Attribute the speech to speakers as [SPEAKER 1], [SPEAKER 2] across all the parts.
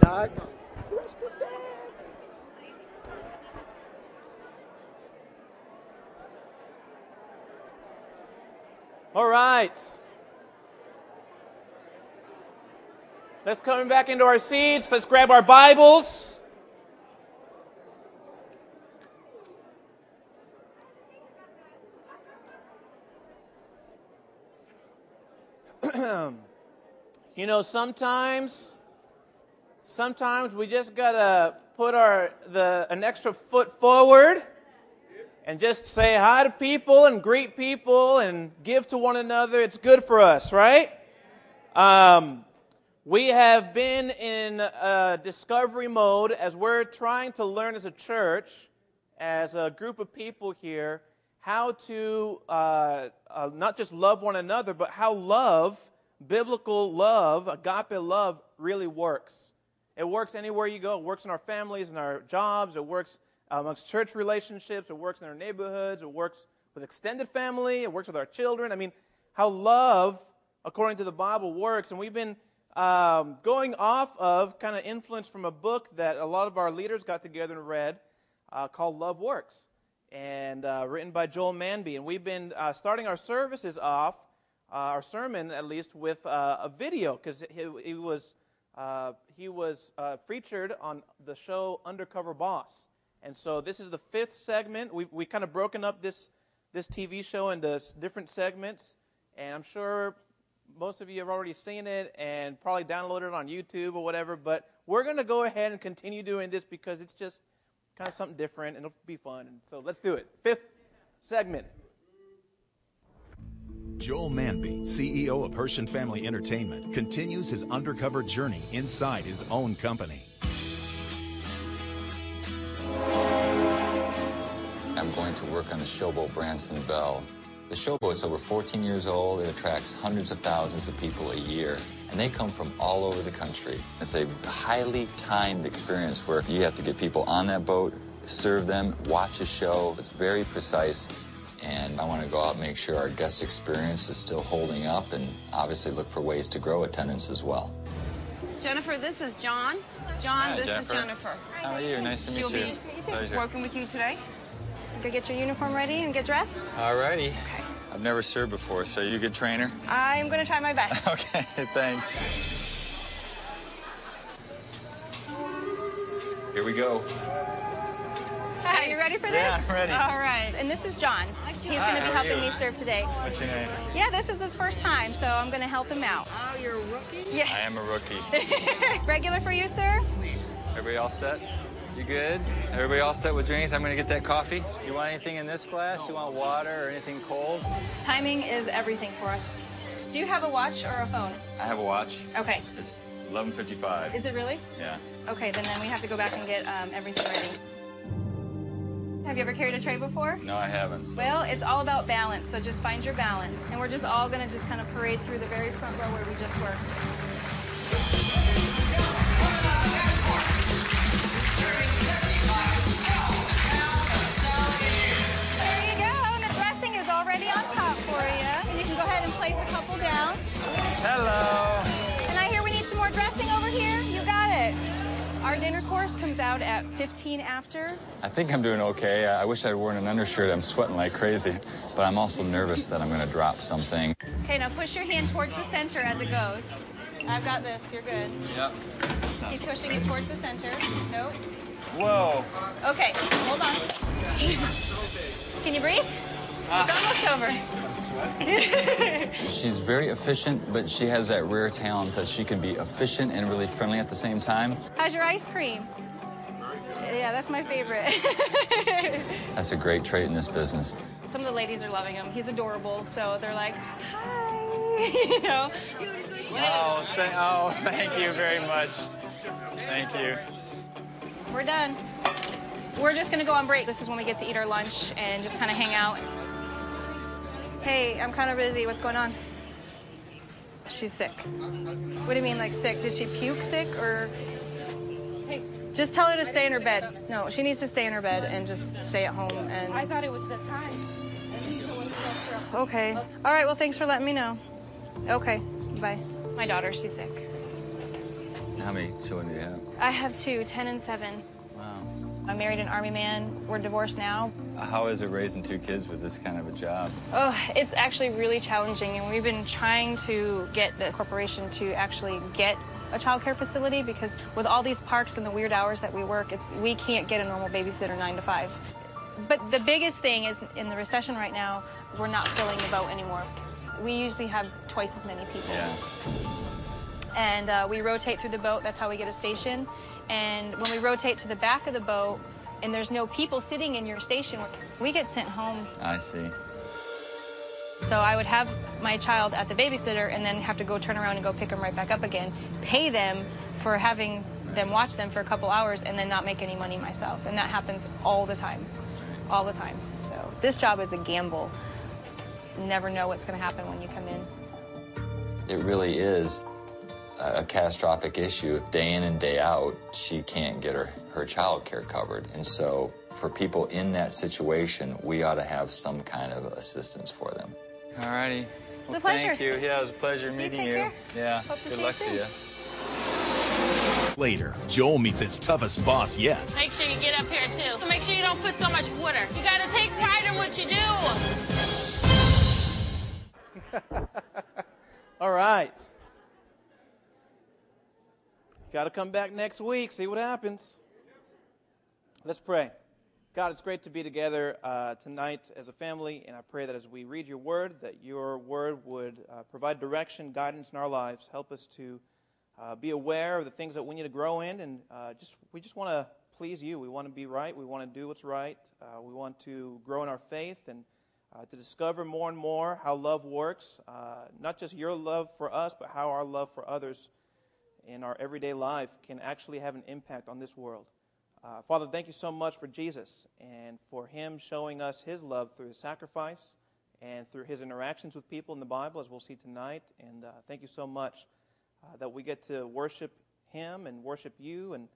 [SPEAKER 1] Dog. Trust the dad.
[SPEAKER 2] All right. Let's come back into our seats. Let's grab our Bibles. you know, sometimes sometimes we just gotta put our the an extra foot forward and just say hi to people and greet people and give to one another. It's good for us, right? Um, we have been in a discovery mode as we're trying to learn as a church, as a group of people here, how to uh, uh, not just love one another, but how love, biblical love, agape love, really works. It works anywhere you go. It works in our families, in our jobs. It works amongst church relationships. It works in our neighborhoods. It works with extended family. It works with our children. I mean, how love, according to the Bible, works. And we've been um, going off of kind of influence from a book that a lot of our leaders got together and read uh, called Love Works, and uh, written by Joel Manby. And we've been uh, starting our services off, uh, our sermon at least, with uh, a video because he, he, was uh, he was featured on the show Undercover Boss. And so this is the fifth segment. We we kind of broken up this this TV show into different segments, and I'm sure most of you have already seen it and probably downloaded it on YouTube or whatever. But we're going to go ahead and continue doing this because it's just kind of something different and it'll be fun. And so let's do it. Fifth segment.
[SPEAKER 3] Joel Manby, CEO of Herschend Family Entertainment, continues his undercover journey inside his own company.
[SPEAKER 4] I'm going to work on the Showboat Branson Belle. The Showboat's over 14 years old. It attracts hundreds of thousands of people a year, and they come from all over the country. It's a highly timed experience where you have to get people on that boat, serve them, watch a show. It's very precise, and I want to go out and make sure our guest experience is still holding up, and obviously look for ways to grow attendance as well.
[SPEAKER 5] Jennifer, this is John. John,
[SPEAKER 4] Hi,
[SPEAKER 5] this
[SPEAKER 4] Jennifer.
[SPEAKER 5] is Jennifer.
[SPEAKER 4] How are you? Nice to meet
[SPEAKER 5] She'll
[SPEAKER 4] you.
[SPEAKER 5] be
[SPEAKER 4] Pleasure.
[SPEAKER 5] working with you today. Go get your uniform ready and get dressed.
[SPEAKER 4] All righty. Okay. I've never served before, so you a good trainer?
[SPEAKER 5] I'm going to try my best.
[SPEAKER 4] Okay, thanks. Here we go.
[SPEAKER 5] Are you ready for this?
[SPEAKER 4] Yeah, I'm ready.
[SPEAKER 5] All right. And this is John. He's going to be helping me serve today.
[SPEAKER 4] What's your name?
[SPEAKER 5] Yeah, this is his first time, so I'm going to help him out.
[SPEAKER 6] Oh, you're a rookie?
[SPEAKER 5] Yes.
[SPEAKER 4] I am a rookie.
[SPEAKER 5] Regular for you, sir? Please.
[SPEAKER 4] Everybody all set? You good? Everybody all set with drinks? I'm gonna get that coffee. You want anything in this glass? You want water or anything cold?
[SPEAKER 5] Timing is everything for us. Do you have a watch or a phone?
[SPEAKER 4] I have a watch.
[SPEAKER 5] Okay.
[SPEAKER 4] It's 11:55.
[SPEAKER 5] Is it really?
[SPEAKER 4] Yeah.
[SPEAKER 5] Okay, then, then we have to go back and get um, everything ready. Have you ever carried a tray before?
[SPEAKER 4] No, I haven't. So.
[SPEAKER 5] Well, it's all about balance, so just find your balance. And we're just all gonna just kind of parade through the very front row where we just were. There you go, the dressing is already on top for you. And you can go ahead and place a couple down.
[SPEAKER 4] Hello.
[SPEAKER 5] And I hear we need some more dressing over here. You got it. Our dinner course comes out at 15 after.
[SPEAKER 4] I think I'm doing okay. I I wish I'd worn an undershirt. I'm sweating like crazy, but I'm also nervous that I'm gonna drop something.
[SPEAKER 5] Okay, now push your hand towards the center as it goes. I've got this. You're good.
[SPEAKER 4] Yep.
[SPEAKER 5] Keep pushing it towards the center. Nope.
[SPEAKER 4] Whoa.
[SPEAKER 5] Okay, hold on. Can you breathe? Ah. It's almost over.
[SPEAKER 4] She's very efficient, but she has that rare talent that she can be efficient and really friendly at the same time.
[SPEAKER 5] How's your ice cream? Yeah, that's my favorite.
[SPEAKER 4] That's a great trait in this business.
[SPEAKER 5] Some of the ladies are loving him. He's adorable, so they're like, hi. you know?
[SPEAKER 4] Oh, th- oh, thank you very much. Thank you.
[SPEAKER 5] We're done. We're just gonna go on break. This is when we get to eat our lunch and just kind of hang out. Hey, I'm kind of busy. What's going on? She's sick. What do you mean, like sick? Did she puke sick or?
[SPEAKER 6] Hey,
[SPEAKER 5] Just tell her to stay in her bed. No, she needs to stay in her bed and just stay at home and.
[SPEAKER 6] I thought it was the time. Alicia was so
[SPEAKER 5] Okay. All right. Well, thanks for letting me know. Okay. Bye. My daughter, she's sick.
[SPEAKER 4] How many children do you have?
[SPEAKER 5] I have two, 10 and 7.
[SPEAKER 4] Wow.
[SPEAKER 5] I married an army man. We're divorced now.
[SPEAKER 4] How is it raising two kids with this kind of a job?
[SPEAKER 5] Oh, it's actually really challenging, and we've been trying to get the corporation to actually get a child care facility because with all these parks and the weird hours that we work, it's we can't get a normal babysitter nine to five. But the biggest thing is in the recession right now, we're not filling the boat anymore. We usually have twice as many people
[SPEAKER 4] Yeah.
[SPEAKER 5] And uh, we rotate through the boat. That's how we get a station. And when we rotate to the back of the boat, and there's no people sitting in your station, we get sent home.
[SPEAKER 4] I see.
[SPEAKER 5] So I would have my child at the babysitter, and then have to go turn around and go pick them right back up again. Pay them for having them watch them for a couple hours, and then not make any money myself. And that happens all the time, all the time. So this job is a gamble. You never know what's going to happen when you come in.
[SPEAKER 4] It really is a a catastrophic issue. Day in and day out, she can't get her, her child care covered. And so, for people in that situation, we ought to have some kind of assistance for them. All righty.
[SPEAKER 5] It's a pleasure.
[SPEAKER 4] Thank you. Yeah, it was a pleasure meeting
[SPEAKER 5] take
[SPEAKER 4] you.
[SPEAKER 5] care.
[SPEAKER 4] Yeah.
[SPEAKER 5] Hope to
[SPEAKER 4] Good
[SPEAKER 5] see you
[SPEAKER 4] luck to you.
[SPEAKER 3] Later, Joel meets his toughest boss yet.
[SPEAKER 7] Make sure you get up here too. Make sure you don't put so much water. You gotta take pride in what you do.
[SPEAKER 2] All right. Got to come back next week, see what happens. Let's pray. God, it's great to be together uh, tonight as a family, and I pray that as we read your word, that your word would uh, provide direction, guidance in our lives. Help us to uh, be aware of the things that we need to grow in, and uh, just we just want to please you. We want to be right. We want to do what's right. Uh, we want to grow in our faith and uh, to discover more and more how love works, not just your love for us, but how our love for others in our everyday life can actually have an impact on this world. Uh, Father, thank you so much for Jesus and for him showing us his love through his sacrifice and through his interactions with people in the Bible, as we'll see tonight. And uh, thank you so much uh, that we get to worship him and worship you. And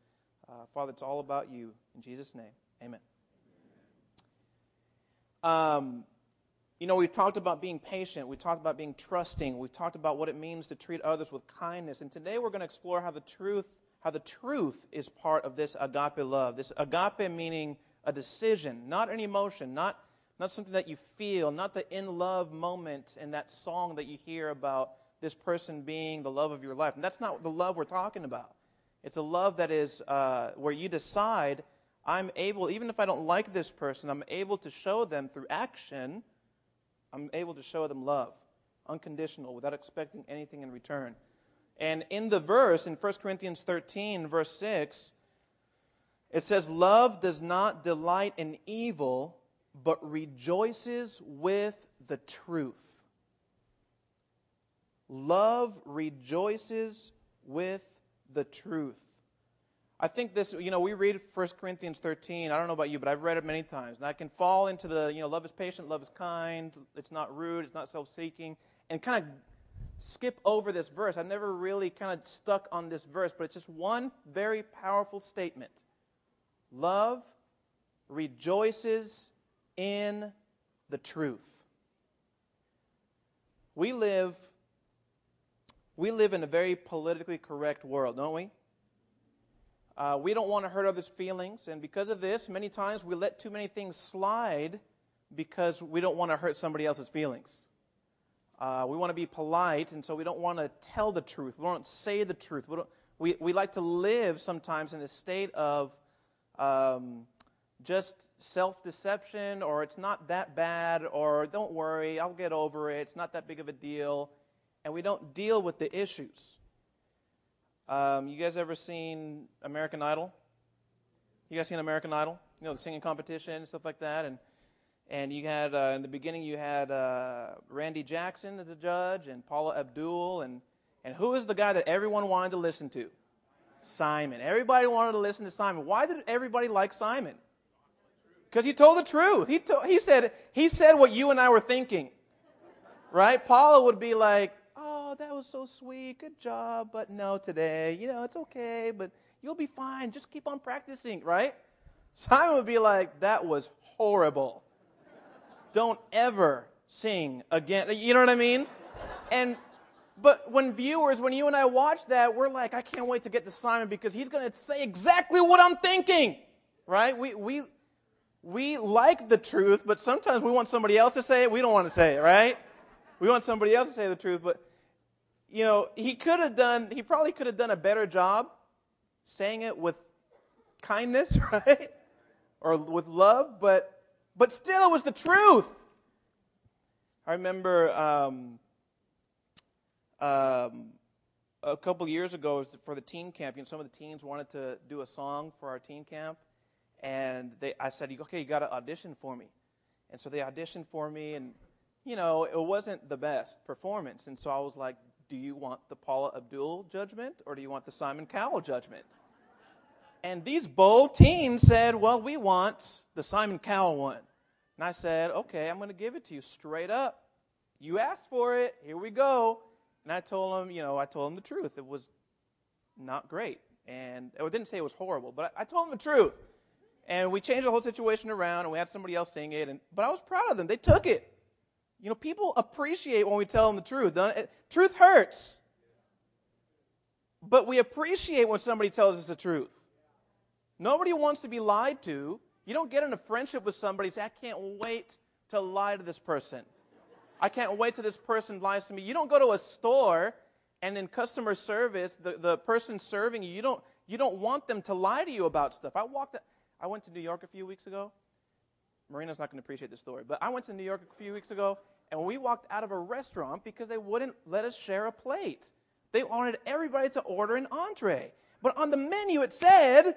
[SPEAKER 2] uh, Father, it's all about you. In Jesus' name, amen. Um, you know, we've talked about being patient. We talked about being trusting. We've talked about what it means to treat others with kindness. And today we're going to explore how the truth, how the truth is part of this agape love. This agape meaning a decision, not an emotion, not, not something that you feel, not the in love moment in that song that you hear about this person being the love of your life. And that's not the love we're talking about. It's a love that is uh, where you decide, I'm able, even if I don't like this person, I'm able to show them through action I'm able to show them love, unconditional, without expecting anything in return. And in the verse, in 1 Corinthians 13, verse 6, it says, Love does not delight in evil, but rejoices with the truth. Love rejoices with the truth. I think this, you know, we read 1 Corinthians 13. I don't know about you, but I've read it many times. And I can fall into the, you know, love is patient, love is kind, it's not rude, it's not self seeking, and kind of skip over this verse. I've never really kind of stuck on this verse, but it's just one very powerful statement. Love rejoices in the truth. We live we live in a very politically correct world, don't we? Uh, we don't want to hurt others' feelings, and because of this, many times we let too many things slide because we don't want to hurt somebody else's feelings. Uh, we want to be polite, and so we don't want to tell the truth. We don't say the truth. We, we, we like to live sometimes in a state of um, just self deception, or it's not that bad, or don't worry, I'll get over it, it's not that big of a deal, and we don't deal with the issues. Um, you guys ever seen American Idol? You guys seen American Idol? You know, the singing competition and stuff like that. And and you had uh, in the beginning you had uh, Randy Jackson as a judge and Paula Abdul and and who was the guy that everyone wanted to listen to? Simon. Everybody wanted to listen to Simon. Why did everybody like Simon? Because he told the truth. He told, he said he said what you and I were thinking. Right? Paula would be like, "Oh, was so sweet. Good job. But no, today, you know, it's okay, but you'll be fine. Just keep on practicing, right? Simon would be like, That was horrible. Don't ever sing again. You know what I mean? And but when viewers, when you and I watch that, we're like, I can't wait to get to Simon because he's going to say exactly what I'm thinking, right? We, we, we like the truth, but sometimes we want somebody else to say it. We don't want to say it, right? We want somebody else to say the truth, but you know, he could have done, he probably could have done a better job saying it with kindness, right? Or with love, but, but still it was the truth. I remember um, um, a couple years ago for the teen camp, you know, some of the teens wanted to do a song for our teen camp, and they, I said, "Okay, you got to audition for me." And so they auditioned for me, and you know, it wasn't the best performance. And so I was like, "Do you want the Paula Abdul judgment, or do you want the Simon Cowell judgment?" And these bold teens said, "Well, we want the Simon Cowell one." And I said, "Okay, I'm going to give it to you straight up. You asked for it. Here we go." And I told them, you know, I told them the truth. It was not great. And oh, I didn't say it was horrible, but I, I told them the truth. And we changed the whole situation around, and we had somebody else sing it. And, but I was proud of them. They took it. You know, people appreciate when we tell them the truth. It? Eh, truth hurts. But we appreciate when somebody tells us the truth. Nobody wants to be lied to. You don't get in a friendship with somebody and say, I can't wait to lie to this person. I can't wait till this person lies to me. You don't go to a store and in customer service, the, the person serving you, you don't, you don't want them to lie to you about stuff. I walked, I went to New York a few weeks ago. Marina's not going to appreciate this story, but I went to New York a few weeks ago, and we walked out of a restaurant because they wouldn't let us share a plate. They wanted everybody to order an entree. But on the menu, it said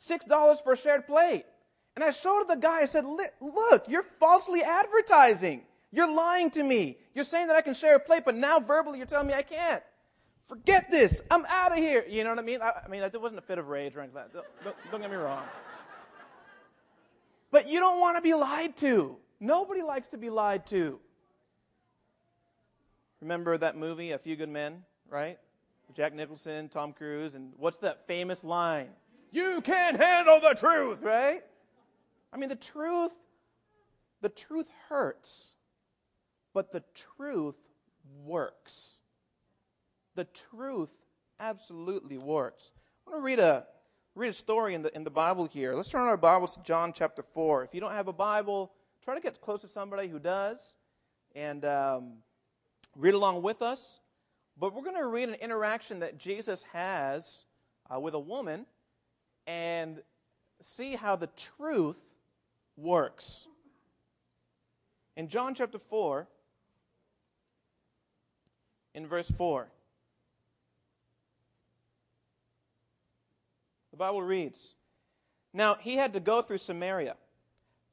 [SPEAKER 2] $6 for a shared plate. And I showed the guy, I said, Look, you're falsely advertising. You're lying to me. You're saying that I can share a plate, but now verbally you're telling me I can't. Forget this. I'm out of here. You know what I mean? I, I mean, it wasn't a fit of rage or anything like that. Don't, don't, don't get me wrong. But you don't want to be lied to. Nobody likes to be lied to. Remember that movie, A Few Good Men, right? Jack Nicholson, Tom Cruise, and what's that famous line? You can't handle the truth, right? I mean, the truth, the truth hurts. But the truth works. The truth absolutely works. I want to read a, read a story in the, in the Bible here. Let's turn our Bibles to John chapter 4. If you don't have a Bible, try to get close to somebody who does and um, read along with us. But we're going to read an interaction that Jesus has uh, with a woman and see how the truth works. In John chapter 4, in verse 4. The Bible reads Now he had to go through Samaria.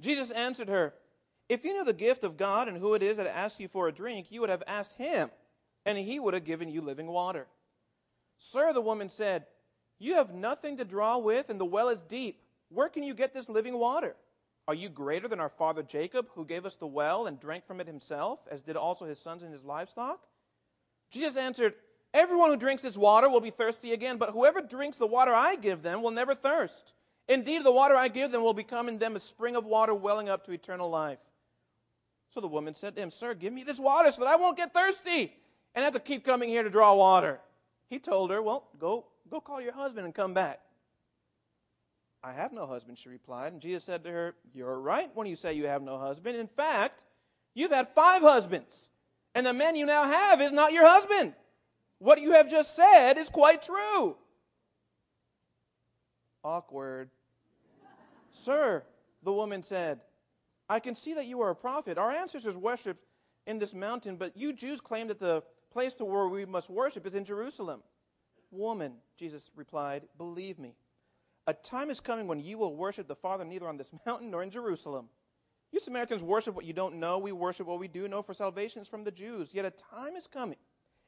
[SPEAKER 2] Jesus answered her, If you knew the gift of God and who it is that asks you for a drink, you would have asked him, and he would have given you living water. Sir, the woman said, You have nothing to draw with, and the well is deep. Where can you get this living water? Are you greater than our father Jacob, who gave us the well and drank from it himself, as did also his sons and his livestock? Jesus answered, Everyone who drinks this water will be thirsty again, but whoever drinks the water I give them will never thirst. Indeed, the water I give them will become in them a spring of water welling up to eternal life. So the woman said to him, Sir, give me this water so that I won't get thirsty and have to keep coming here to draw water. He told her, Well, go, go call your husband and come back. I have no husband, she replied. And Jesus said to her, You're right when you say you have no husband. In fact, you've had five husbands and the man you now have is not your husband. What you have just said is quite true. Awkward. Sir, the woman said, I can see that you are a prophet. Our ancestors worshipped in this mountain, but you Jews claim that the place to where we must worship is in Jerusalem. Woman, Jesus replied, believe me, a time is coming when you will worship the Father neither on this mountain nor in Jerusalem. You Samaritans worship what you don't know. We worship what we do know, for salvation is from the Jews. Yet a time is coming,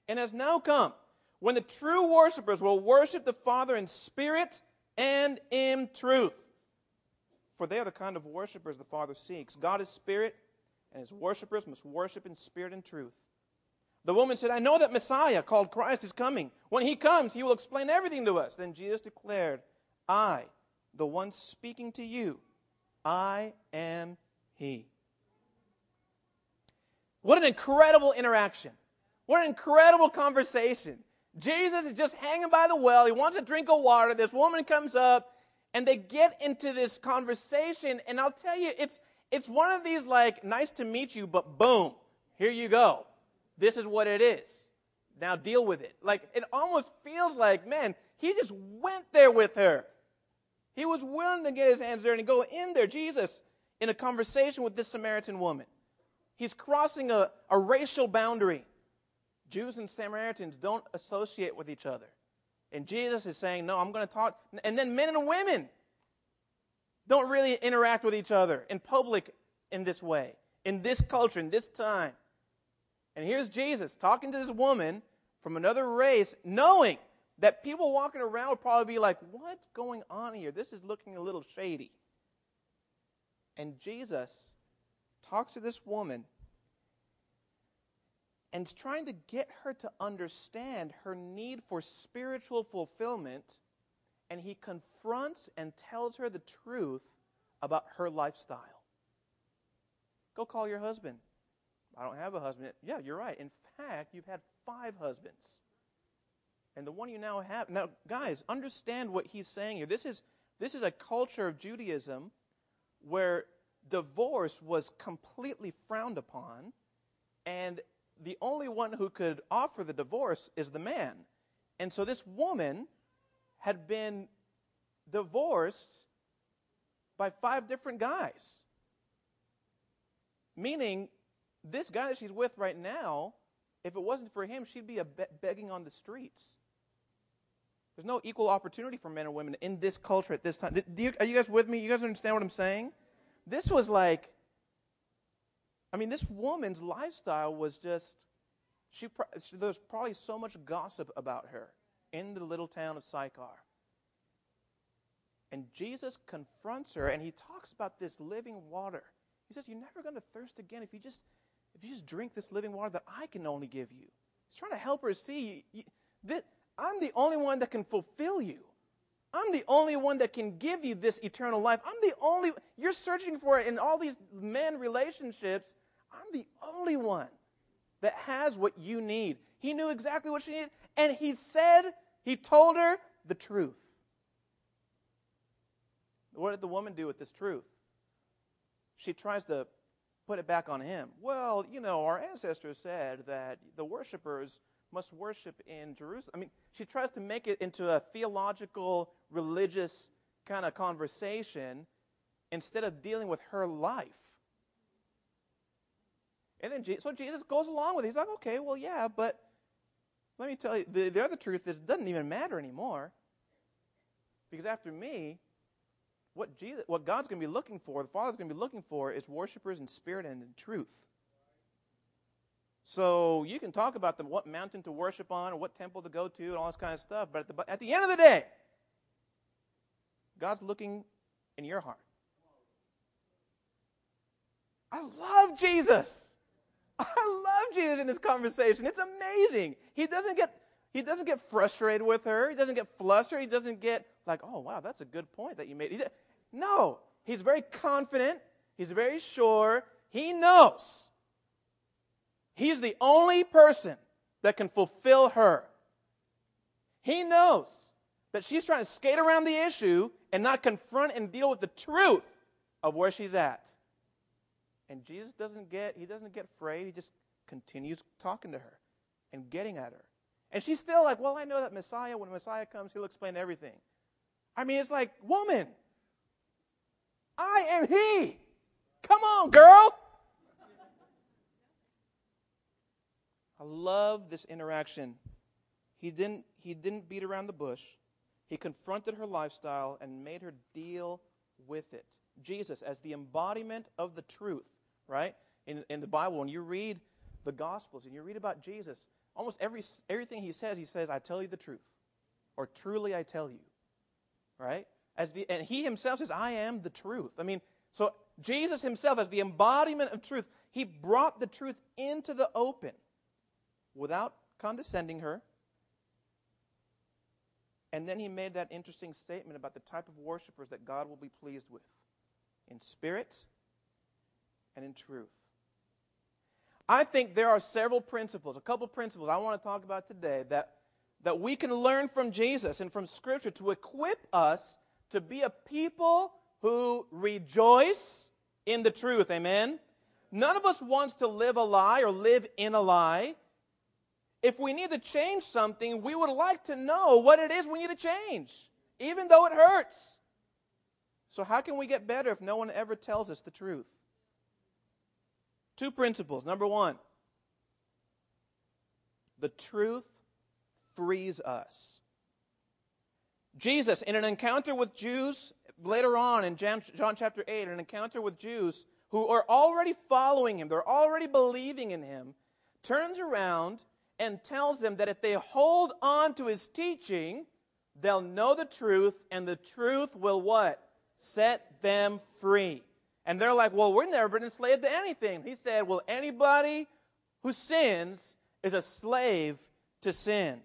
[SPEAKER 2] and has now come, when the true worshipers will worship the Father in spirit and in truth. For they are the kind of worshipers the Father seeks. God is spirit, and his worshipers must worship in spirit and truth. The woman said, I know that Messiah, called Christ, is coming. When he comes, he will explain everything to us. Then Jesus declared, I, the one speaking to you, I am he. What an incredible interaction. What an incredible conversation. Jesus is just hanging by the well. He wants a drink of water. This woman comes up and they get into this conversation. And I'll tell you, it's, it's one of these like, nice to meet you, but boom, here you go. This is what it is. Now deal with it. Like, it almost feels like, man, he just went there with her. He was willing to get his hands there and go in there. Jesus, in a conversation with this Samaritan woman. He's crossing a, a racial boundary. Jews and Samaritans don't associate with each other. And Jesus is saying, No, I'm going to talk. And then men and women don't really interact with each other in public in this way, in this culture, in this time. And here's Jesus talking to this woman from another race, knowing that people walking around would probably be like, What's going on here? This is looking a little shady. And Jesus talks to this woman and trying to get her to understand her need for spiritual fulfillment. And he confronts and tells her the truth about her lifestyle. Go call your husband. I don't have a husband. Yeah, you're right. In fact, you've had five husbands. And the one you now have. Now, guys, understand what he's saying here. This is, this is a culture of Judaism where divorce was completely frowned upon, and the only one who could offer the divorce is the man. And so this woman had been divorced by five different guys. Meaning, this guy that she's with right now, if it wasn't for him, she'd be be- begging on the streets. There's no equal opportunity for men and women in this culture at this time. You, are you guys with me? You guys understand what I'm saying? This was like, I mean, this woman's lifestyle was just, she, there was probably so much gossip about her in the little town of Sychar. And Jesus confronts her and he talks about this living water. He says, You're never going to thirst again if you just if you just drink this living water that I can only give you. He's trying to help her see that I'm the only one that can fulfill you. I'm the only one that can give you this eternal life. I'm the only, you're searching for it in all these men relationships. I'm the only one that has what you need. He knew exactly what she needed, and he said, he told her the truth. What did the woman do with this truth? She tries to put it back on him. Well, you know, our ancestors said that the worshipers must worship in Jerusalem. I mean, she tries to make it into a theological, religious kind of conversation instead of dealing with her life. And then, so Jesus goes along with it. He's like, okay, well, yeah, but let me tell you, the, the other truth is it doesn't even matter anymore. Because after me, what, Jesus, what God's going to be looking for, the Father's going to be looking for, is worshipers in spirit and in truth. So you can talk about them, what mountain to worship on, or what temple to go to, and all this kind of stuff. But at the, at the end of the day, God's looking in your heart. I love Jesus. I love Jesus in this conversation. It's amazing. He doesn't get he doesn't get frustrated with her. He doesn't get flustered. He doesn't get like, "Oh, wow, that's a good point that you made." He, no, he's very confident. He's very sure. He knows He's the only person that can fulfill her. He knows that she's trying to skate around the issue and not confront and deal with the truth of where she's at. And Jesus doesn't get he doesn't get afraid. He just continues talking to her and getting at her. And she's still like, "Well, I know that Messiah when Messiah comes, he'll explain everything." I mean, it's like, "Woman, I am he. Come on, girl." I love this interaction. He didn't, he didn't beat around the bush. He confronted her lifestyle and made her deal with it. Jesus, as the embodiment of the truth, right? In, in the Bible, when you read the Gospels and you read about Jesus, almost every, everything he says, he says, I tell you the truth. Or truly I tell you. Right? As the, and he himself says, I am the truth. I mean, so Jesus himself, as the embodiment of truth, he brought the truth into the open without condescending her. And then he made that interesting statement about the type of worshipers that God will be pleased with in spirit and in truth. I think there are several principles, a couple principles I want to talk about today that, that we can learn from Jesus and from Scripture to equip us to be a people who rejoice in the truth. Amen? None of us wants to live a lie or live in a lie. If we need to change something, we would like to know what it is we need to change, even though it hurts. So, how can we get better if no one ever tells us the truth? Two principles. Number one, the truth frees us. Jesus, in an encounter with Jews later on in John, chapter 8, an encounter with Jews who are already following him, they're already believing in him, turns around and tells them that if they hold on to his teaching, they'll know the truth, and the truth will what? Set them free. And they're like, well, we've never been enslaved to anything. He said, well, anybody who sins is a slave to sin.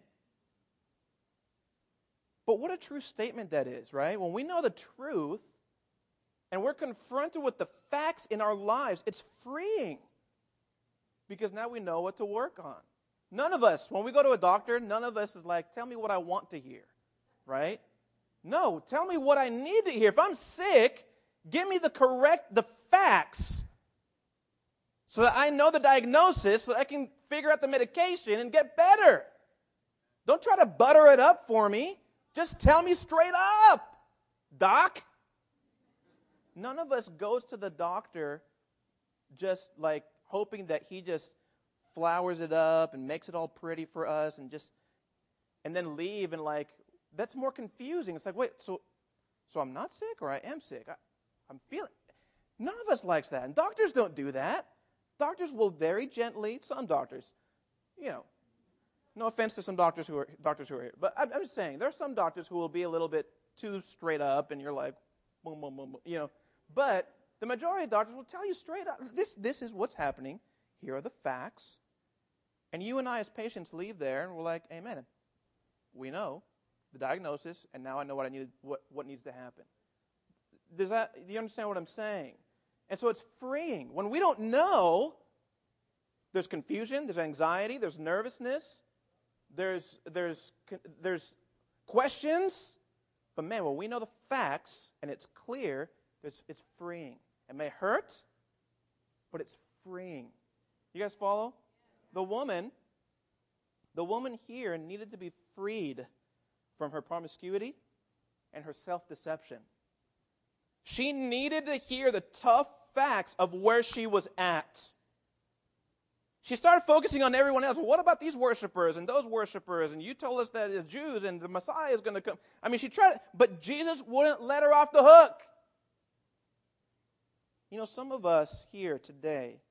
[SPEAKER 2] But what a true statement that is, right? When we know the truth and we're confronted with the facts in our lives, it's freeing because now we know what to work on. None of us, when we go to a doctor, none of us is like, tell me what I want to hear, right? No, tell me what I need to hear. If I'm sick, Give me the correct, the facts, so that I know the diagnosis, so that I can figure out the medication and get better. Don't try to butter it up for me. Just tell me straight up, doc. None of us goes to the doctor just like hoping that he just flowers it up and makes it all pretty for us and just and then leave and like that's more confusing. It's like, wait, so so I'm not sick or I am sick? I, I'm feeling. None of us likes that. And doctors don't do that. Doctors will very gently, some doctors, you know, no offense to some doctors who are doctors who are here, but I'm, I'm just saying there are some doctors who will be a little bit too straight up, and you're like, boom, boom, boom, boom, you know. But the majority of doctors will tell you straight up, this this is what's happening. Here are the facts, and you and I as patients leave there, and we're like, Amen. We know the diagnosis, and now I know what I need, what what needs to happen. Does that, do you understand what I'm saying? And so it's freeing. When we don't know, there's confusion, there's anxiety, there's nervousness, there's, there's, there's questions. But man, when we know the facts and it's clear, it's, it's freeing. It may hurt, but it's freeing. You guys follow? The woman, the woman here needed to be freed from her promiscuity and her self deception. She needed to hear the tough facts of where she was at. She started focusing on everyone else. what about these worshipers and those worshipers? And you told us that the Jews and the Messiah is going to come. I mean, she tried, but Jesus wouldn't let her off the hook. You know, some of us here today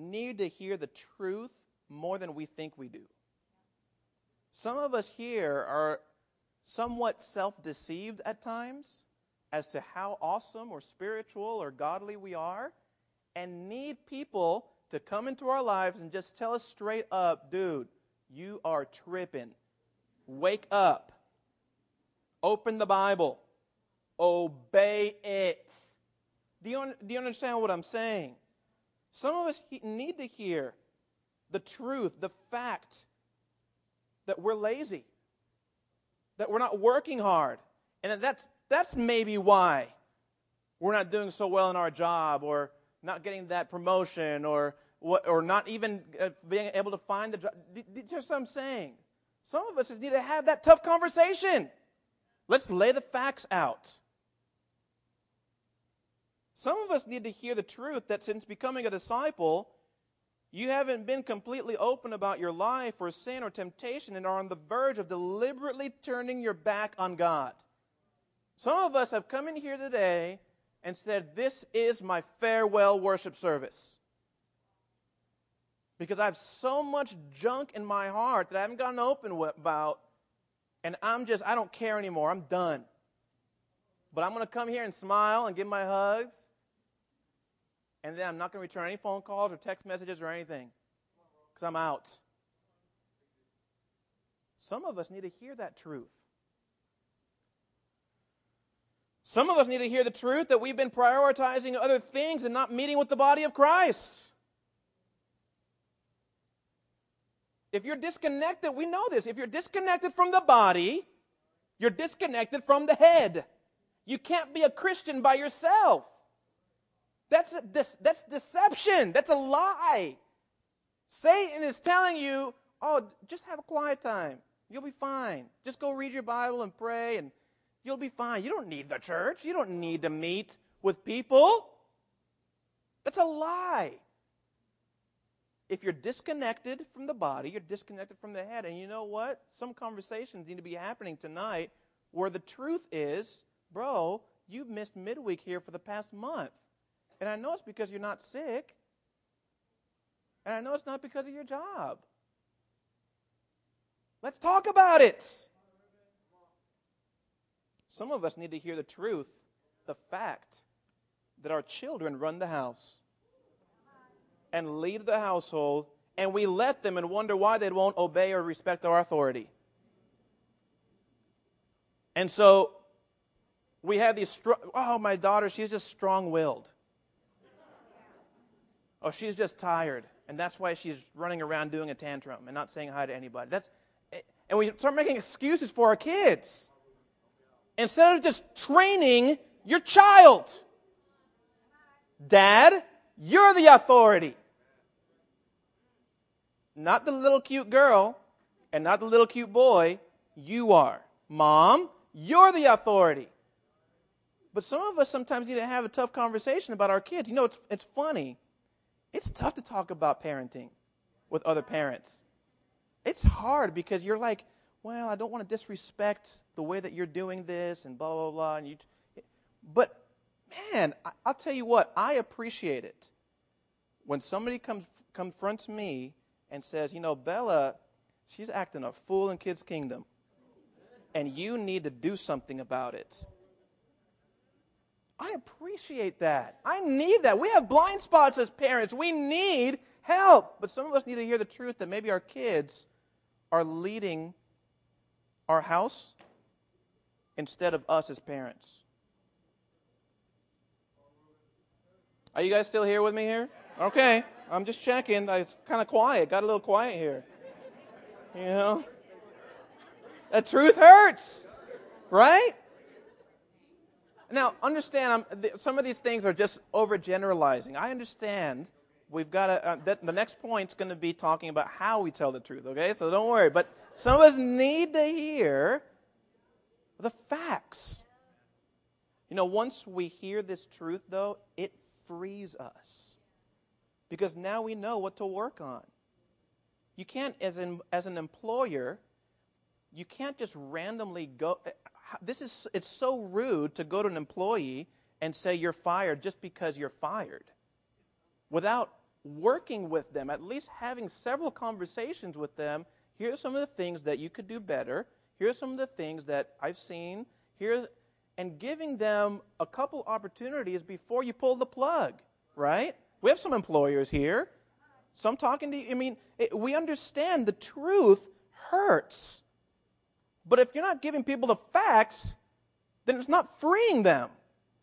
[SPEAKER 2] need to hear the truth more than we think we do. Some of us here are somewhat self deceived at times as to how awesome or spiritual or godly we are and need people to come into our lives and just tell us straight up, dude, you are tripping. Wake up. Open the Bible. Obey it. Do you, do you understand what I'm saying? Some of us need to hear the truth, the fact that we're lazy, that we're not working hard, and that that's that's maybe why we're not doing so well in our job or not getting that promotion or, or not even uh, being able to find the job. Just what I'm saying. Some of us just need to have that tough conversation. Let's lay the facts out. Some of us need to hear the truth that since becoming a disciple, You haven't been completely open about your life or sin or temptation and are on the verge of deliberately turning your back on God. Some of us have come in here today and said, This is my farewell worship service. Because I have so much junk in my heart that I haven't gotten open about, and I'm just, I don't care anymore. I'm done. But I'm going to come here and smile and give my hugs and then I'm not going to return any phone calls or text messages or anything because I'm out. Some of us need to hear that truth. Some of us need to hear the truth that we've been prioritizing other things and not meeting with the body of Christ. If you're disconnected, we know this. If you're disconnected from the body, you're disconnected from the head. You can't be a Christian by yourself. That's, a, that's deception. That's a lie. Satan is telling you, oh, just have a quiet time. You'll be fine. Just go read your Bible and pray, and you'll be fine. You don't need the church. You don't need to meet with people. That's a lie. If you're disconnected from the body, you're disconnected from the head. And you know what? Some conversations need to be happening tonight where the truth is, bro, you've missed midweek here for the past month. And I know it's because you're not sick. And I know it's not because of your job. Let's talk about it. Some of us need to hear the truth, the fact that our children run the house and lead the household, and we let them and wonder why they won't obey or respect our authority. And so we have these, str- oh, my daughter, she's just strong willed. Oh, she's just tired, and that's why she's running around doing a tantrum and not saying hi to anybody. That's, and we start making excuses for our kids instead of just training your child. Dad, you're the authority. Not the little cute girl and not the little cute boy. You are. Mom, you're the authority. But some of us sometimes need to have a tough conversation about our kids. You know, it's, it's funny it's tough to talk about parenting with other parents. It's hard because you're like, well, I don't want to disrespect the way that you're doing this and blah blah blah. And you, but man, I, will tell you what, I appreciate it when somebody comes confronts me and says, you know, Bella, she's acting a fool in Kids Kingdom, and you need to do something about it. I appreciate that. I need that. We have blind spots as parents. We need help. But some of us need to hear the truth that maybe our kids are leading our house instead of us as parents. Are you guys still here with me here? Okay. I'm just checking. It's kind of quiet. Got a little quiet here. You know? The truth hurts. Right? Now, understand, some of these things are just overgeneralizing. I understand. We've got to, uh, the next point's going to be talking about how we tell the truth, okay? So don't worry. But some of us need to hear the facts. You know, once we hear this truth, though, it frees us. Because now we know what to work on. You can't, as, in, as an employer, you can't just randomly go this is it's so rude to go to an employee and say you're fired just because you're fired. Without working with them at least having several conversations with them here are some of the things that you could do better. Here are some of the things that i've seen. Here and giving them a couple opportunities before you pull the plug right? We have some employers here. Some talking to you i mean it, we understand the truth hurts but if you're not giving people the facts, then it's not freeing them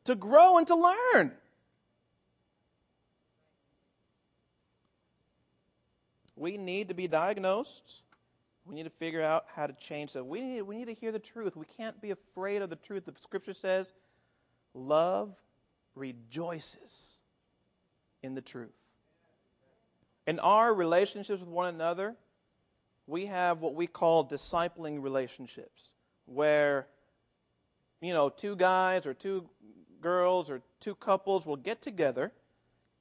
[SPEAKER 2] to grow and to learn. We need to be diagnosed. We need to figure out how to change that. We need, we need to hear the truth. We can't be afraid of the truth. The scripture says, love rejoices in the truth. In our relationships with one another, we have what we call discipling relationships, where, you know, two guys or two girls or two couples will get together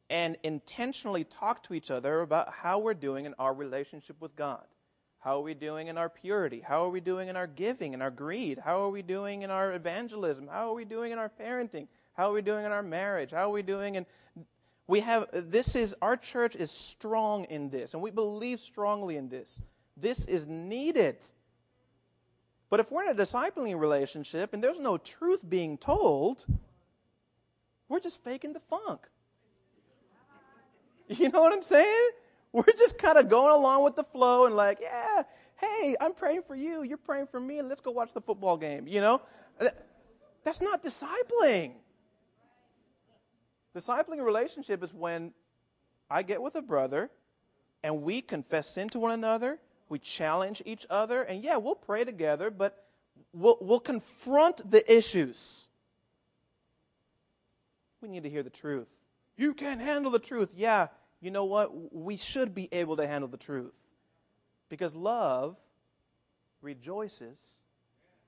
[SPEAKER 2] and intentionally talk to each other about how we're doing in our relationship with God. How are we doing in our purity? How are we doing in our giving and our greed? How are we doing in our evangelism? How are we doing in our parenting? How are we doing in our marriage? How are we doing in we have this is our church is strong in this and we believe strongly in this. This is needed. But if we're in a discipling relationship and there's no truth being told, we're just faking the funk. You know what I'm saying? We're just kind of going along with the flow and like, yeah, hey, I'm praying for you, you're praying for me, and let's go watch the football game. You know, that's not discipling. Discipling relationship is when I get with a brother and we confess sin to one another, we challenge each other, and yeah, we'll pray together, but we'll, we'll confront the issues. We need to hear the truth. You can't handle the truth. Yeah, you know what? We should be able to handle the truth. Because love rejoices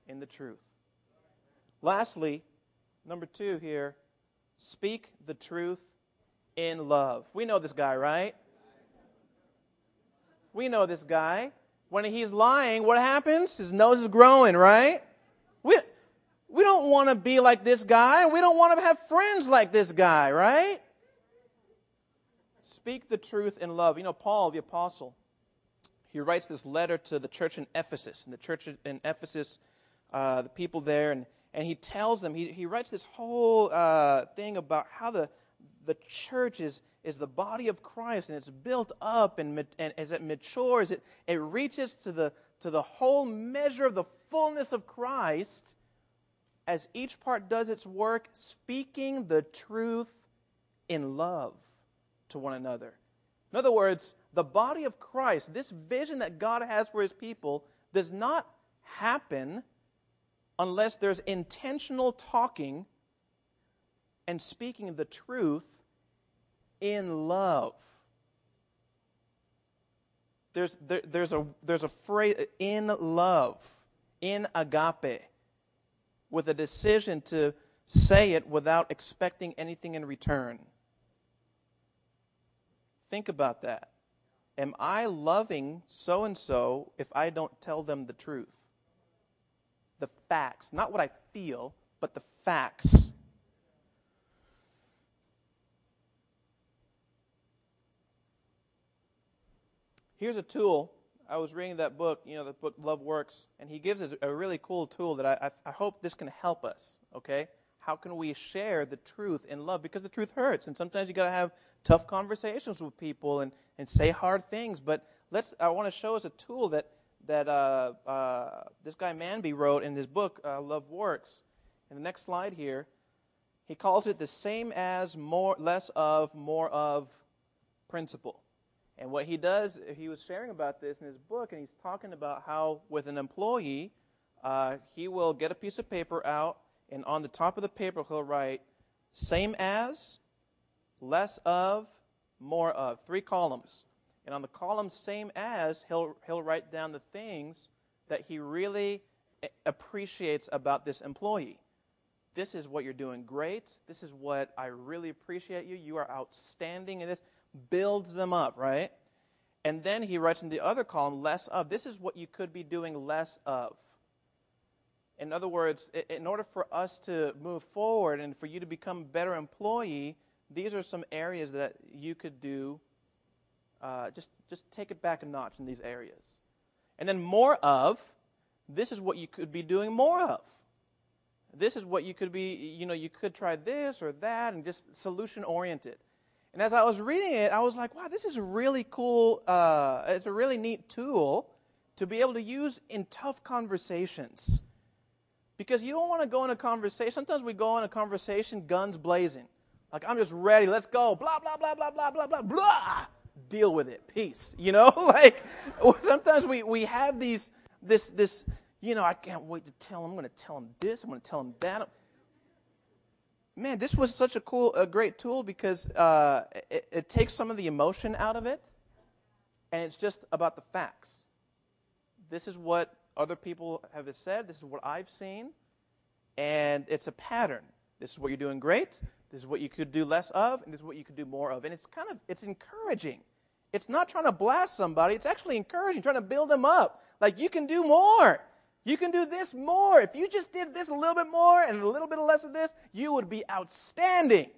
[SPEAKER 2] in the truth. Lastly, number two here speak the truth in love. We know this guy, right? We know this guy. When he's lying, what happens? His nose is growing, right? We, we don't want to be like this guy. We don't want to have friends like this guy, right? Speak the truth in love. You know, Paul, the apostle, he writes this letter to the church in Ephesus. And the church in Ephesus, uh, the people there, and, and he tells them, he, he writes this whole uh, thing about how the, the church is, is the body of Christ and it's built up and, and as it matures, it, it reaches to the, to the whole measure of the fullness of Christ as each part does its work, speaking the truth in love to one another. In other words, the body of Christ, this vision that God has for his people, does not happen unless there's intentional talking and speaking the truth in love. There's, there, there's, a, there's a phrase, in love, in agape, with a decision to say it without expecting anything in return. Think about that. Am I loving so and so if I don't tell them the truth? The facts, not what I feel, but the facts. Here's a tool. I was reading that book, you know, the book Love Works, and he gives us a really cool tool that I, I, I hope this can help us, okay? How can we share the truth in love? Because the truth hurts, and sometimes you got to have tough conversations with people and, and say hard things. But let's, I want to show us a tool that, that uh, uh, this guy Manby wrote in his book, uh, Love Works. In the next slide here, he calls it the same as, more, less of, more of principle. And what he does, he was sharing about this in his book, and he's talking about how with an employee, uh, he will get a piece of paper out, and on the top of the paper, he'll write, same as, less of, more of. Three columns. And on the column same as, he'll, he'll write down the things that he really appreciates about this employee. This is what you're doing great. This is what I really appreciate you. You are outstanding in this builds them up, right? And then he writes in the other column, less of. This is what you could be doing less of. In other words, in order for us to move forward and for you to become a better employee, these are some areas that you could do. Uh, just, just take it back a notch in these areas. And then more of, this is what you could be doing more of. This is what you could be, you know, you could try this or that and just solution oriented. And as I was reading it, I was like, wow, this is really cool, uh, it's a really neat tool to be able to use in tough conversations. Because you don't want to go in a conversation. Sometimes we go in a conversation guns blazing. Like, I'm just ready, let's go. Blah, blah, blah, blah, blah, blah, blah, blah. Deal with it. Peace. You know? like, sometimes we, we have these, this, this, you know, I can't wait to tell him. I'm going to tell him this. I'm going to tell him that man, this was such a cool, a great tool because uh, it, it takes some of the emotion out of it, and it's just about the facts. This is what other people have said. This is what I've seen, and it's a pattern. This is what you're doing great. This is what you could do less of, and this is what you could do more of. And it's kind of it's encouraging. It's not trying to blast somebody, it's actually encouraging, trying to build them up. Like you can do more. You can do this more. If you just did this a little bit more and a little bit less of this, you would be outstanding.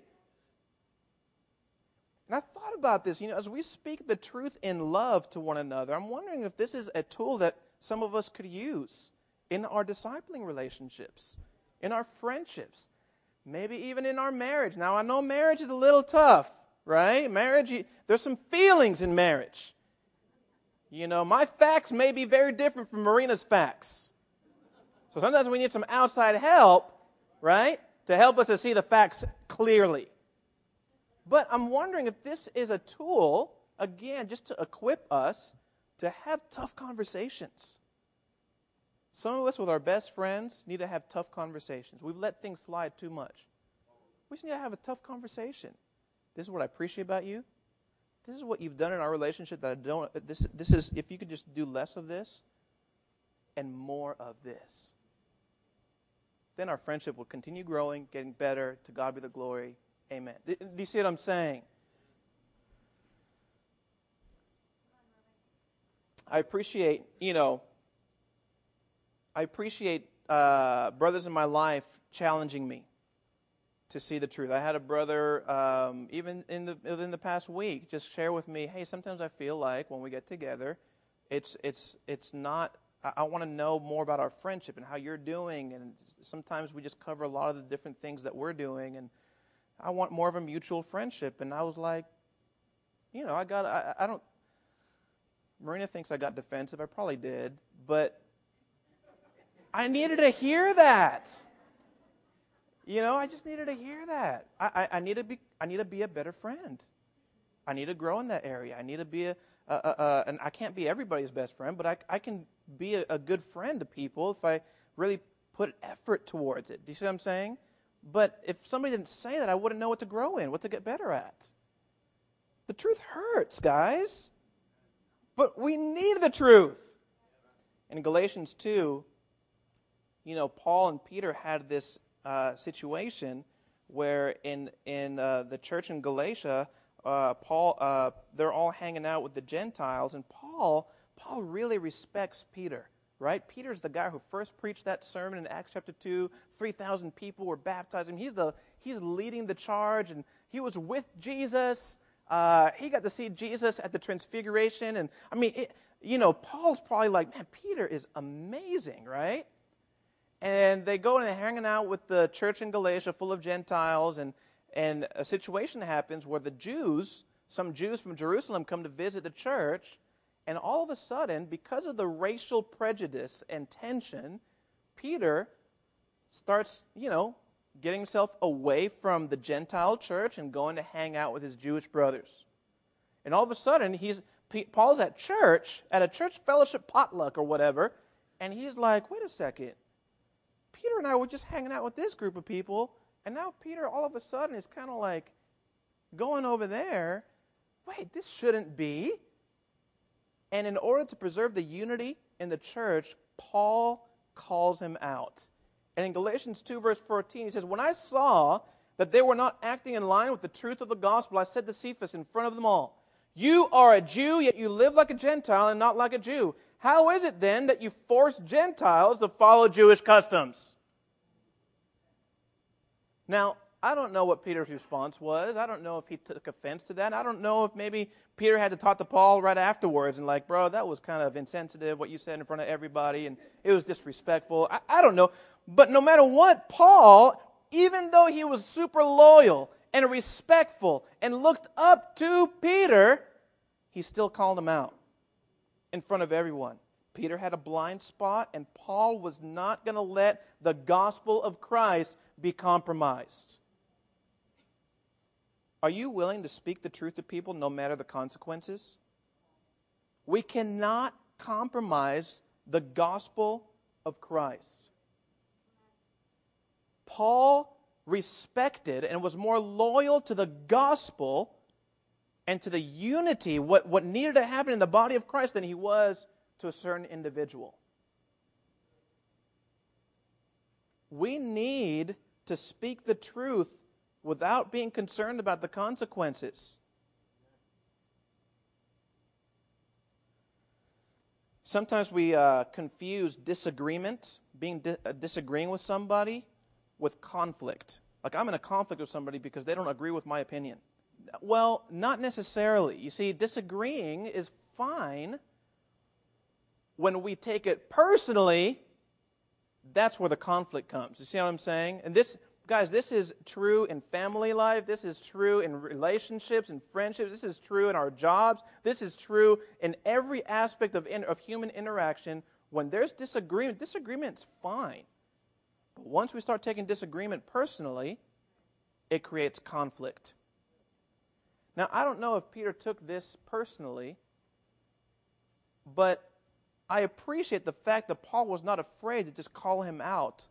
[SPEAKER 2] And I thought about this, you know, as we speak the truth in love to one another, I'm wondering if this is a tool that some of us could use in our discipling relationships, in our friendships, maybe even in our marriage. Now, I know marriage is a little tough, right? Marriage, there's some feelings in marriage. You know, my facts may be very different from Marina's facts. So sometimes we need some outside help, right, to help us to see the facts clearly. But I'm wondering if this is a tool, again, just to equip us to have tough conversations. Some of us, with our best friends, need to have tough conversations. We've let things slide too much. We just need to have a tough conversation. This is what I appreciate about you. This is what you've done in our relationship that I don't. This, this is, if you could just do less of this and more of this, then our friendship will continue growing, getting better. To God be the glory. Amen. Do, you see what I'm saying? I appreciate, you know, I appreciate uh, brothers in my life challenging me to see the truth. I had a brother, um, even in the in the past week, just share with me, "Hey, sometimes I feel like when we get together, it's it's it's not. I, I want to know more about our friendship and how you're doing, and sometimes we just cover a lot of the different things that we're doing, and I want more of a mutual friendship." And I was like, you know, I got I, I don't. Marina thinks I got defensive. I probably did, but I needed to hear that. You know, I just needed to hear that. I, I, I, need to be I need to be a better friend. I need to grow in that area. I need to be a, a, a, a and I can't be everybody's best friend, but I, I can be a, a good friend to people if I really put effort towards it. Do you see what I'm saying? But if somebody didn't say that, I wouldn't know what to grow in, what to get better at. The truth hurts, guys. But we need the truth. In Galatians 2, you know, Paul and Peter had this uh, situation where in in uh, the church in Galatia, uh, Paul uh, they're all hanging out with the Gentiles, and Paul Paul really respects Peter. Right? Peter's the guy who first preached that sermon in Acts chapter 2. 3,000 people were baptized. And he's, the, he's leading the charge, and he was with Jesus. Uh, he got to see Jesus at the Transfiguration. And I mean, it, you know, Paul's probably like, man, Peter is amazing, right? and they go and they're hanging out with the church in Galatia full of Gentiles, and, and a situation happens where the Jews, some Jews from Jerusalem, come to visit the church, and all of a sudden, because of the racial prejudice and tension, Peter starts, you know, getting himself away from the Gentile church and going to hang out with his Jewish brothers. And all of a sudden, he's Paul's at church, at a church fellowship potluck or whatever, and he's like, wait a second. Peter and I were just hanging out with this group of people, and now Peter all of a sudden is kind of like going over there. Wait, this shouldn't be. And in order to preserve the unity in the church, Paul calls him out. And in Galatians 2, verse 14, he says, When I saw that they were not acting in line with the truth of the gospel, I said to Cephas in front of them all, You are a Jew, yet you live like a Gentile and not like a Jew. How is it then that you force Gentiles to follow Jewish customs? Now, I don't know what Peter's response was. I don't know if he took offense to that. I don't know if maybe Peter had to talk to Paul right afterwards and, like, bro, that was kind of insensitive what you said in front of everybody and it was disrespectful. I, I don't know. But no matter what, Paul, even though he was super loyal and respectful and looked up to Peter, he still called him out in front of everyone. Peter had a blind spot, and Paul was not going to let the gospel of Christ be compromised. Are you willing to speak the truth to people no matter the consequences? We cannot compromise the gospel of Christ. Paul respected and was more loyal to the gospel and to the unity, what, what needed to happen in the body of Christ, than he was to a certain individual. We need to speak the truth without being concerned about the consequences. Sometimes we uh, confuse disagreement, being di- uh, disagreeing with somebody, with conflict. Like I'm in a conflict with somebody because they don't agree with my opinion. Well, not necessarily. You see, disagreeing is fine when we take it personally. That's where the conflict comes. You see what I'm saying? And this, guys, this is true in family life. This is true in relationships and friendships. This is true in our jobs. This is true in every aspect of, in, of human interaction. When there's disagreement, disagreement's fine. But once we start taking disagreement personally, it creates conflict. Now, I don't know if Peter took this personally, but I appreciate the fact that Paul was not afraid to just call him out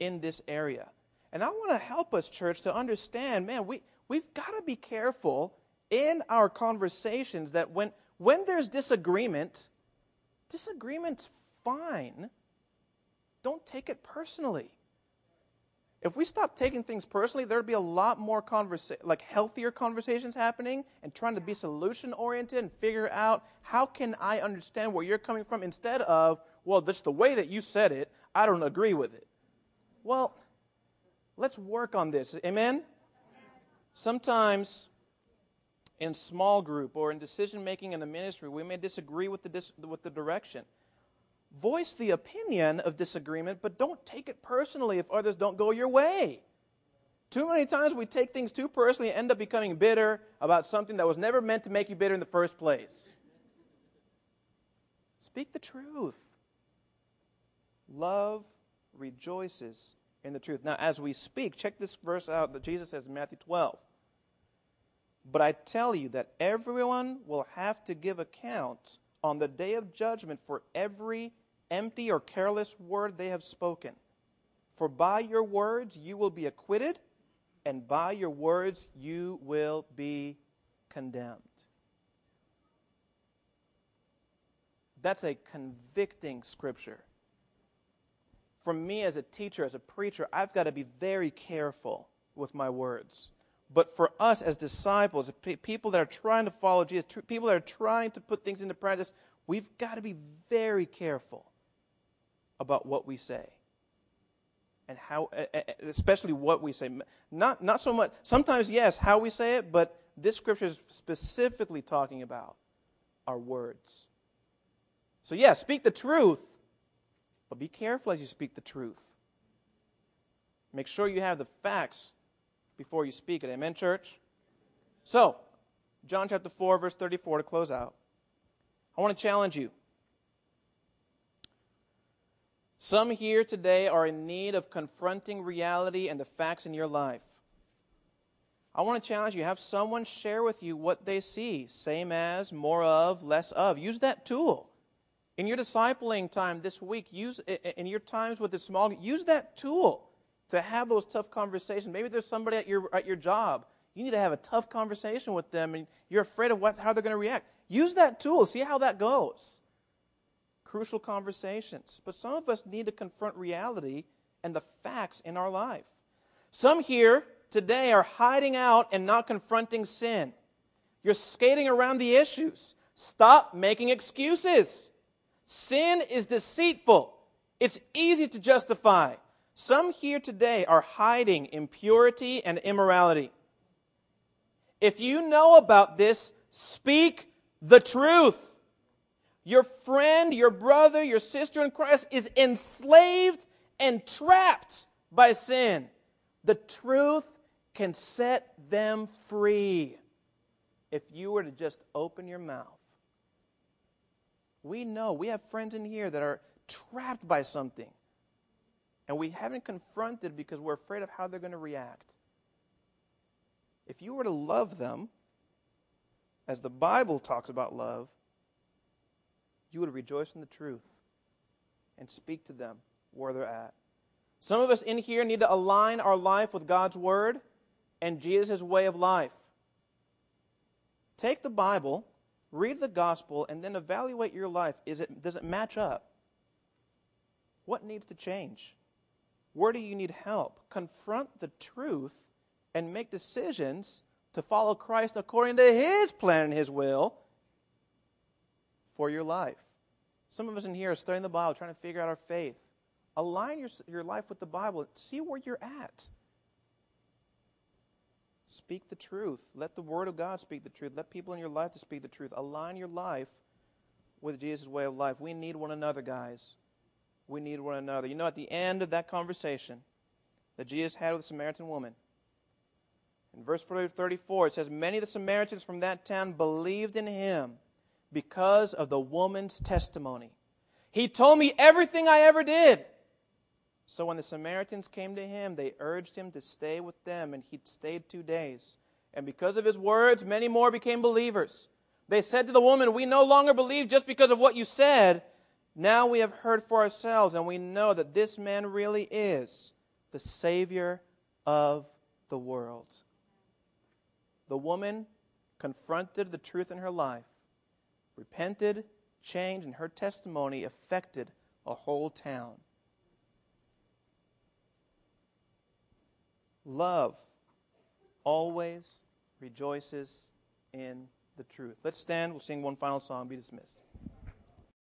[SPEAKER 2] in this area. And I want to help us, church, to understand man, we, we've got to be careful in our conversations that when, when there's disagreement, disagreement's fine. Don't take it personally. If we stop taking things personally, there'd be a lot more conversa- like healthier conversations happening and trying to be solution oriented and figure out how can I understand where you're coming from instead of, well, just the way that you said it, I don't agree with it. Well, let's work on this. Amen? Sometimes in small group or in decision making in the ministry, we may disagree with the, dis- with the direction voice the opinion of disagreement, but don't take it personally if others don't go your way. Too many times we take things too personally and end up becoming bitter about something that was never meant to make you bitter in the first place. Speak the truth. Love rejoices in the truth. Now, as we speak, check this verse out that Jesus says in Matthew 12. But I tell you that everyone will have to give account on the day of judgment for every empty or careless word they have spoken. For by your words you will be acquitted, and by your words you will be condemned. That's a convicting scripture. For me as a teacher, as a preacher, I've got to be very careful with my words. But for us as disciples, people that are trying to follow Jesus, people that are trying to put things into practice, we've got to be very careful about what we say. And how eh, eh, eh, especially what we say. Not not so much sometimes yes how we say it but this scripture is specifically talking about our words. So yes yeah, speak the truth but be careful as you speak the truth. Make sure you have the facts before you speak it. Amen church? So john chapter 4 verse 34 to close out. I want to challenge you some here today are in need of confronting reality and the facts in your life. I want to challenge you have someone share with you what they see, same as, more of, less of. Use that tool. In your discipling time this week, use in your times with the small, use that tool to have those tough conversations. Maybe there's somebody at your at your job. You need to have a tough conversation with them and you're afraid of what, how they're going to react. Use that tool. See how that goes crucial conversations. But some of us need to confront reality and the facts in our life. Some here today are hiding out and not confronting sin. You're skating around the issues. Stop making excuses. Sin is deceitful, it's easy to justify. Some here today are hiding impurity and immorality. If you know about this, speak the truth. Your friend, your brother, your sister in Christ is enslaved and trapped by sin. The truth can set them free if you were to just open your mouth. We know, we have friends in here that are trapped by something, and we haven't confronted because we're afraid of how they're going to react. If you were to love them, as the Bible talks about love, you would rejoice in the truth and speak to them where they're at. Some of us in here need to align our life with God's Word and Jesus' way of life. Take the Bible, read the gospel, and then evaluate your life. Is it, does it match up? What needs to change? Where do you need help? Confront the truth and make decisions to follow Christ according to His plan and His will for your life. Some of us in here are studying the Bible, trying to figure out our faith. Align your, your life with the Bible. See where you're at. Speak the truth. Let the Word of God speak the truth. Let people in your life to speak the truth. Align your life with Jesus' way of life. We need one another, guys. We need one another. You know, at the end of that conversation that Jesus had with the Samaritan woman, in verse 34, it says, Many of the Samaritans from that town believed in him because of the woman's testimony. He told me everything I ever did. So when the Samaritans came to him, they urged him to stay with them, and he stayed two days. And because of his words, many more became believers. They said to the woman, We no longer believe just because of what you said. Now we have heard for ourselves, and we know that this man really is the Savior of the world. The woman confronted the truth in her life, repented, changed, and her testimony affected a whole town. Love always rejoices in the truth. Let's stand. We'll sing one final song. Be dismissed.